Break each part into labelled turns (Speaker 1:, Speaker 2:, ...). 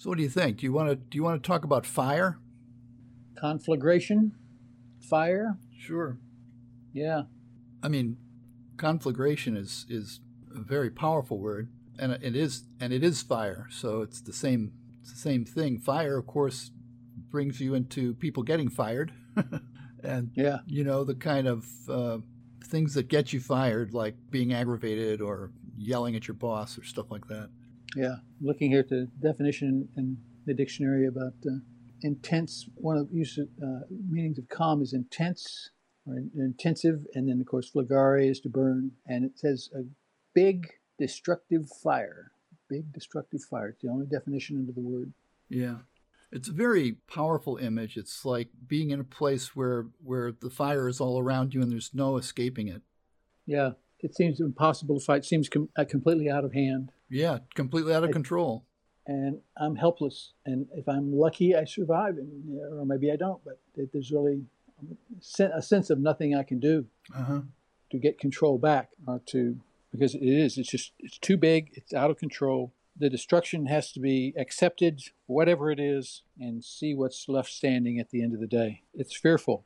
Speaker 1: So, what do you think? Do you want to do you want to talk about fire?
Speaker 2: Conflagration, fire.
Speaker 1: Sure.
Speaker 2: Yeah.
Speaker 1: I mean, conflagration is is a very powerful word, and it is and it is fire. So it's the same it's the same thing. Fire, of course, brings you into people getting fired, and
Speaker 2: yeah,
Speaker 1: you know the kind of uh, things that get you fired, like being aggravated or yelling at your boss or stuff like that.
Speaker 2: Yeah, looking here at the definition in the dictionary about uh, intense. One of the use uh, meanings of calm is intense or intensive, and then of course flagare is to burn, and it says a big destructive fire. Big destructive fire. It's the only definition under the word.
Speaker 1: Yeah. It's a very powerful image. It's like being in a place where where the fire is all around you and there's no escaping it.
Speaker 2: Yeah, it seems impossible to fight. It seems com- uh, completely out of hand.
Speaker 1: Yeah, completely out of control.
Speaker 2: And I'm helpless. And if I'm lucky, I survive, and, or maybe I don't. But there's really a sense of nothing I can do
Speaker 1: uh-huh.
Speaker 2: to get control back, or to because it is. It's just it's too big. It's out of control. The destruction has to be accepted, whatever it is, and see what's left standing at the end of the day. It's fearful.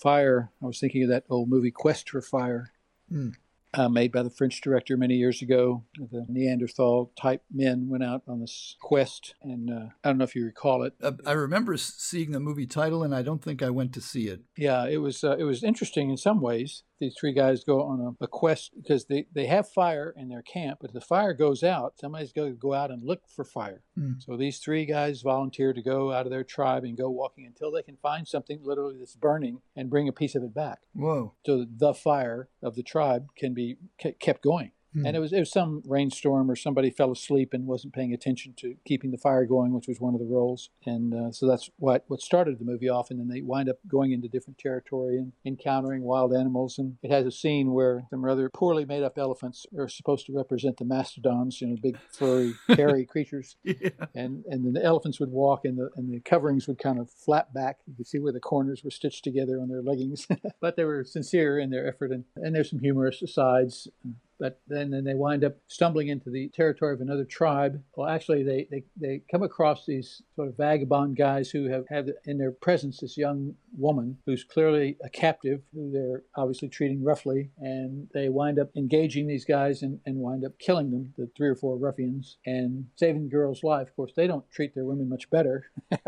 Speaker 2: Fire. I was thinking of that old movie Quest for Fire.
Speaker 1: Mm
Speaker 2: uh, made by the French director many years ago. The Neanderthal type men went out on this quest, and uh, I don't know if you recall it.
Speaker 1: Uh, I remember seeing the movie title, and I don't think I went to see it.
Speaker 2: Yeah, it was uh, it was interesting in some ways these three guys go on a, a, quest because they, they have fire in their camp, but the fire goes out. Somebody's going to go out and look for fire.
Speaker 1: Mm.
Speaker 2: So these three guys volunteer to go out of their tribe and go walking until they can find something literally that's burning and bring a piece of it back.
Speaker 1: Whoa.
Speaker 2: So the fire of the tribe can be kept going. Hmm. And it was it was some rainstorm or somebody fell asleep and wasn't paying attention to keeping the fire going, which was one of the roles. And uh, so that's what what started the movie off. And then they wind up going into different territory and encountering wild animals. And it has a scene where some rather poorly made up elephants are supposed to represent the mastodons, you know, big furry hairy creatures.
Speaker 1: Yeah.
Speaker 2: And and then the elephants would walk and the and the coverings would kind of flap back. You could see where the corners were stitched together on their leggings, but they were sincere in their effort. And and there's some humorous asides but then, then they wind up stumbling into the territory of another tribe. Well, actually, they, they, they come across these sort of vagabond guys who have, have in their presence this young woman who's clearly a captive, who they're obviously treating roughly. And they wind up engaging these guys and, and wind up killing them, the three or four ruffians, and saving the girl's life. Of course, they don't treat their women much better.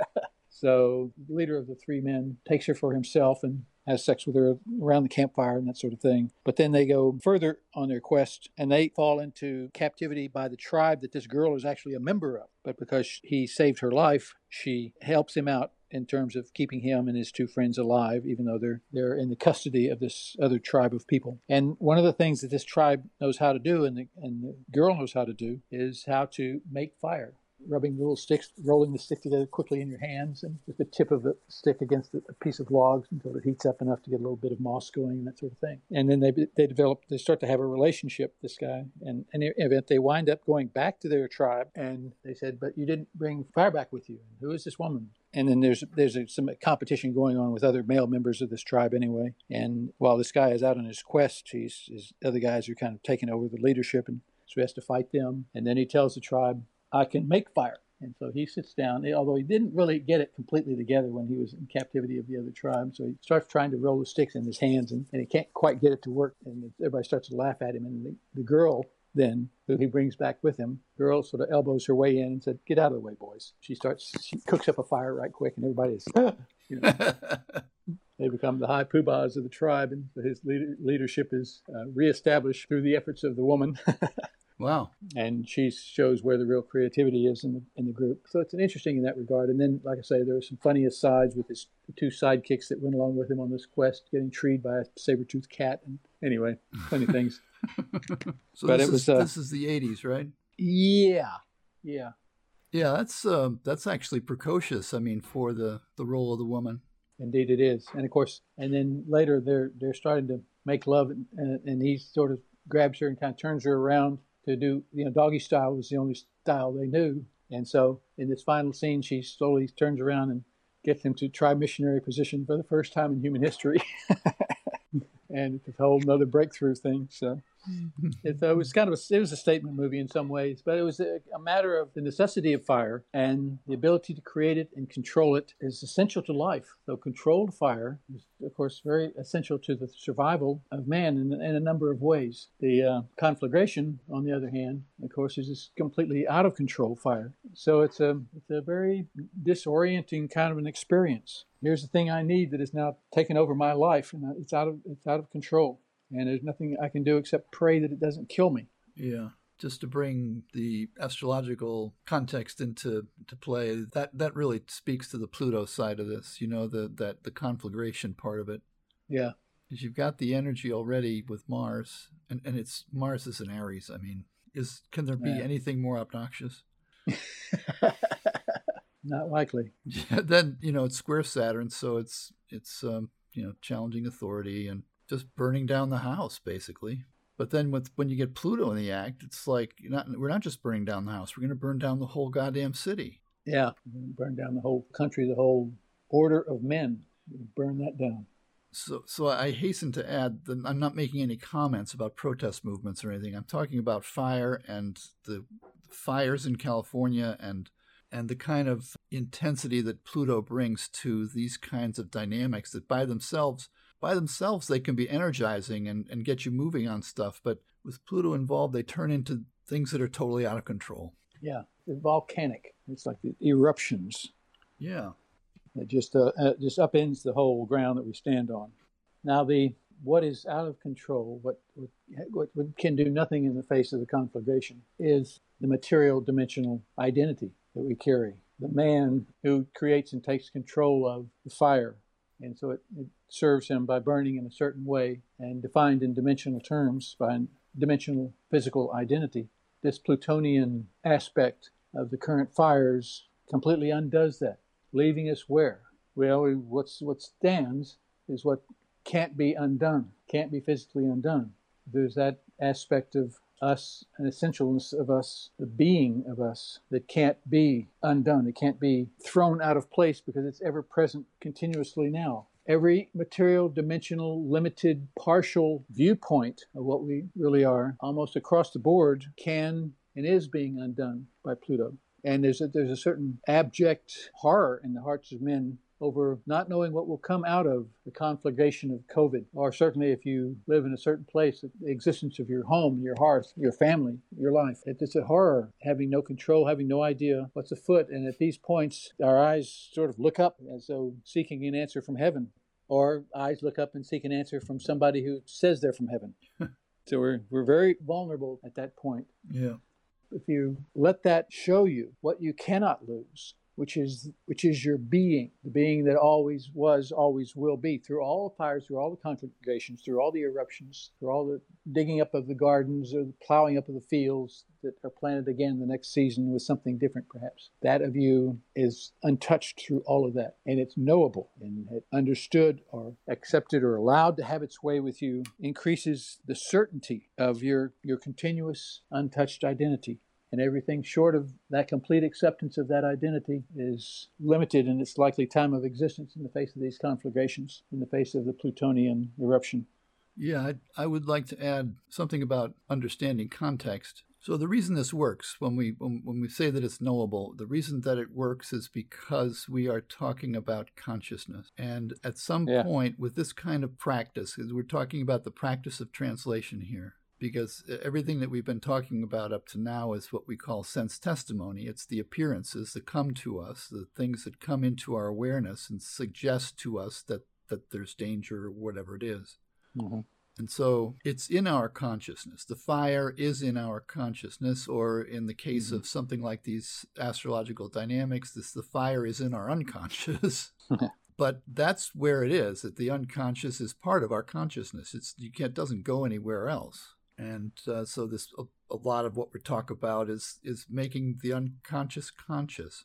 Speaker 2: So the leader of the three men takes her for himself and has sex with her around the campfire and that sort of thing. But then they go further on their quest and they fall into captivity by the tribe that this girl is actually a member of. But because he saved her life, she helps him out in terms of keeping him and his two friends alive, even though they're they're in the custody of this other tribe of people. And one of the things that this tribe knows how to do, and the, and the girl knows how to do, is how to make fire rubbing little sticks, rolling the stick together quickly in your hands, and with the tip of the stick against a piece of logs until it heats up enough to get a little bit of moss going and that sort of thing. And then they they develop, they start to have a relationship. This guy and and event they wind up going back to their tribe, and they said, "But you didn't bring fire back with you. Who is this woman?" And then there's there's a, some competition going on with other male members of this tribe anyway. And while this guy is out on his quest, he's his other guys are kind of taking over the leadership and so he has to fight them. And then he tells the tribe, I can make fire. And so he sits down, although he didn't really get it completely together when he was in captivity of the other tribe. So he starts trying to roll the sticks in his hands and, and he can't quite get it to work. And everybody starts to laugh at him. And the, the girl then, who he brings back with him, girl sort of elbows her way in and said, Get out of the way, boys. She starts, she cooks up a fire right quick, and everybody is, you know. they become the high poobahs of the tribe, and his leader, leadership is uh, reestablished through the efforts of the woman.
Speaker 1: Wow.
Speaker 2: And she shows where the real creativity is in the, in the group. So it's an interesting in that regard. And then, like I say, there are some funny asides with his two sidekicks that went along with him on this quest, getting treed by a saber-toothed cat. And anyway, funny things.
Speaker 1: so but this, it was, is, uh, this is the 80s, right?
Speaker 2: Yeah. Yeah.
Speaker 1: Yeah, that's uh, that's actually precocious. I mean, for the, the role of the woman.
Speaker 2: Indeed, it is. And of course, and then later they're they're starting to make love, and, and he sort of grabs her and kind of turns her around to do, you know, doggy style was the only style they knew. And so in this final scene, she slowly turns around and gets him to try missionary position for the first time in human history. and it's a whole another breakthrough thing. So it, it, was kind of a, it was a statement movie in some ways, but it was a, a, matter of the necessity of fire and the ability to create it and control it is essential to life. So controlled fire is, of course, very essential to the survival of man in, in a number of ways. The uh, conflagration, on the other hand, of course, is just completely out of control fire. So it's a it's a very disorienting kind of an experience. Here's the thing I need that is now taken over my life, and it's out of it's out of control and there's nothing I can do except pray that it doesn't kill me.
Speaker 1: Yeah. Just to bring the astrological context into to play, that that really speaks to the Pluto side of this. You know, the that the conflagration part of it.
Speaker 2: Yeah.
Speaker 1: Because you've got the energy already with Mars, and, and it's Mars is an Aries. I mean, is can there be yeah. anything more obnoxious?
Speaker 2: Not likely.
Speaker 1: Yeah, then you know it's square Saturn, so it's it's um, you know challenging authority and just burning down the house, basically. But then with, when you get Pluto in the act, it's like not, we're not just burning down the house; we're going to burn down the whole goddamn city.
Speaker 2: Yeah, burn down the whole country, the whole order of men. Burn that down.
Speaker 1: So, so I hasten to add that I'm not making any comments about protest movements or anything. I'm talking about fire and the fires in California and and the kind of intensity that Pluto brings to these kinds of dynamics that by themselves by themselves they can be energizing and, and get you moving on stuff but with pluto involved they turn into things that are totally out of control.
Speaker 2: Yeah it's volcanic. It's like the eruptions.
Speaker 1: Yeah.
Speaker 2: It just uh, uh, just upends the whole ground that we stand on. Now the what is out of control what, what what can do nothing in the face of the conflagration is the material dimensional identity that we carry. The man who creates and takes control of the fire and so it, it serves him by burning in a certain way and defined in dimensional terms by dimensional physical identity. This Plutonian aspect of the current fires completely undoes that, leaving us where? Well, what's, what stands is what can't be undone, can't be physically undone. There's that aspect of us, an essentialness of us, the being of us that can't be undone. It can't be thrown out of place because it's ever present continuously now. Every material, dimensional, limited, partial viewpoint of what we really are, almost across the board, can and is being undone by Pluto. And there's a, there's a certain abject horror in the hearts of men over not knowing what will come out of the conflagration of COVID, or certainly if you live in a certain place, the existence of your home, your hearth, your family, your life. It's a horror, having no control, having no idea what's afoot. And at these points, our eyes sort of look up as though seeking an answer from heaven, or eyes look up and seek an answer from somebody who says they're from heaven. so we're, we're very vulnerable at that point.
Speaker 1: Yeah.
Speaker 2: If you let that show you what you cannot lose, which is which is your being, the being that always was, always will be, through all the fires, through all the conflagrations, through all the eruptions, through all the digging up of the gardens or the plowing up of the fields that are planted again the next season with something different, perhaps. That of you is untouched through all of that, and it's knowable and it understood or accepted or allowed to have its way with you increases the certainty of your your continuous untouched identity and everything short of that complete acceptance of that identity is limited in its likely time of existence in the face of these conflagrations, in the face of the Plutonian eruption.
Speaker 1: Yeah, I, I would like to add something about understanding context. So the reason this works when we when, when we say that it's knowable, the reason that it works is because we are talking about consciousness. And at some yeah. point with this kind of practice, we're talking about the practice of translation here, because everything that we've been talking about up to now is what we call sense testimony. It's the appearances that come to us, the things that come into our awareness and suggest to us that, that there's danger or whatever it is. Mm-hmm. And so it's in our consciousness. The fire is in our consciousness, or in the case mm-hmm. of something like these astrological dynamics, this the fire is in our unconscious. but that's where it is. That the unconscious is part of our consciousness. It's you can't doesn't go anywhere else and uh, so this a, a, lot of what we talk about is is making the unconscious conscious.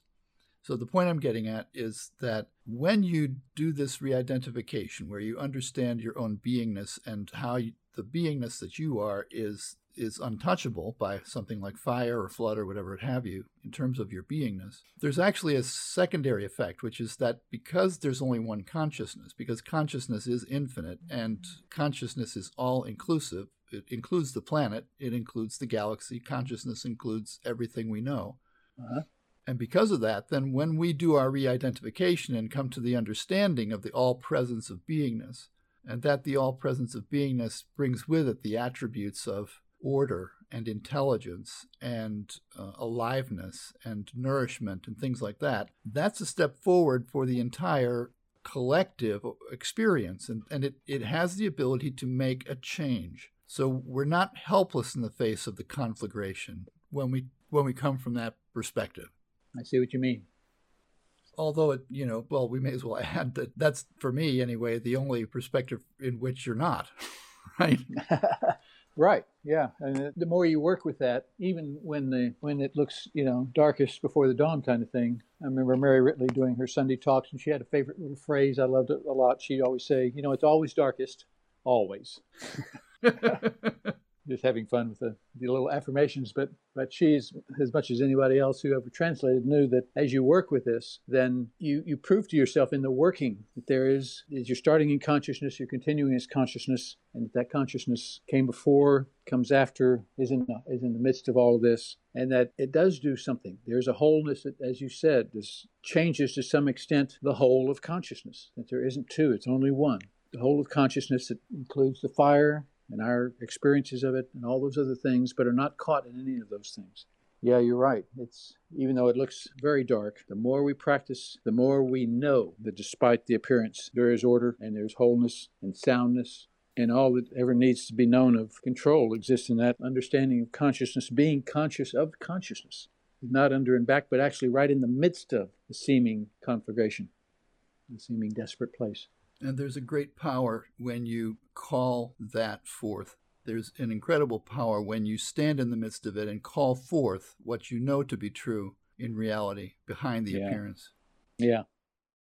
Speaker 1: So the point i'm getting at is that when you do this re-identification where you understand your own beingness and how you, the beingness that you are is is untouchable by something like fire or flood or whatever it have you in terms of your beingness there's actually a secondary effect which is that because there's only one consciousness because consciousness is infinite and consciousness is all inclusive it includes the planet, it includes the galaxy. Consciousness includes everything we know. Uh-huh. And because of that, then when we do our re identification and come to the understanding of the all presence of beingness, and that the all presence of beingness brings with it the attributes of order and intelligence and uh, aliveness and nourishment and things like that, that's a step forward for the entire collective experience. And, and it, it has the ability to make a change. So we're not helpless in the face of the conflagration when we when we come from that perspective.
Speaker 2: I see what you mean.
Speaker 1: Although it, you know, well, we may as well add that that's for me anyway the only perspective in which you're not, right?
Speaker 2: right. Yeah. And the more you work with that, even when the when it looks, you know, darkest before the dawn kind of thing. I remember Mary Ridley doing her Sunday talks, and she had a favorite little phrase. I loved it a lot. She'd always say, "You know, it's always darkest, always." just having fun with the, the little affirmations. But but she's as much as anybody else who ever translated knew that as you work with this, then you you prove to yourself in the working that there is is you're starting in consciousness, you're continuing as consciousness, and that, consciousness came before, comes after, is in the, is in the midst of all of this, and that it does do something. There's a wholeness that, as you said, this changes to some extent the whole of consciousness. That there isn't two, it's only one. The whole of consciousness that includes the fire and our experiences of it and all those other things, but are not caught in any of those things. Yeah, you're right. It's even though it looks very dark, the more we practice, the more we know that despite the appearance, there is order and there's wholeness and soundness and all that ever needs to be known of control exists in that understanding of consciousness, being conscious of consciousness, not under and back, but actually right in the midst of the seeming conflagration, the seeming desperate place.
Speaker 1: And there's a great power when you call that forth. There's an incredible power when you stand in the midst of it and call forth what you know to be true in reality behind the yeah. appearance.
Speaker 2: Yeah,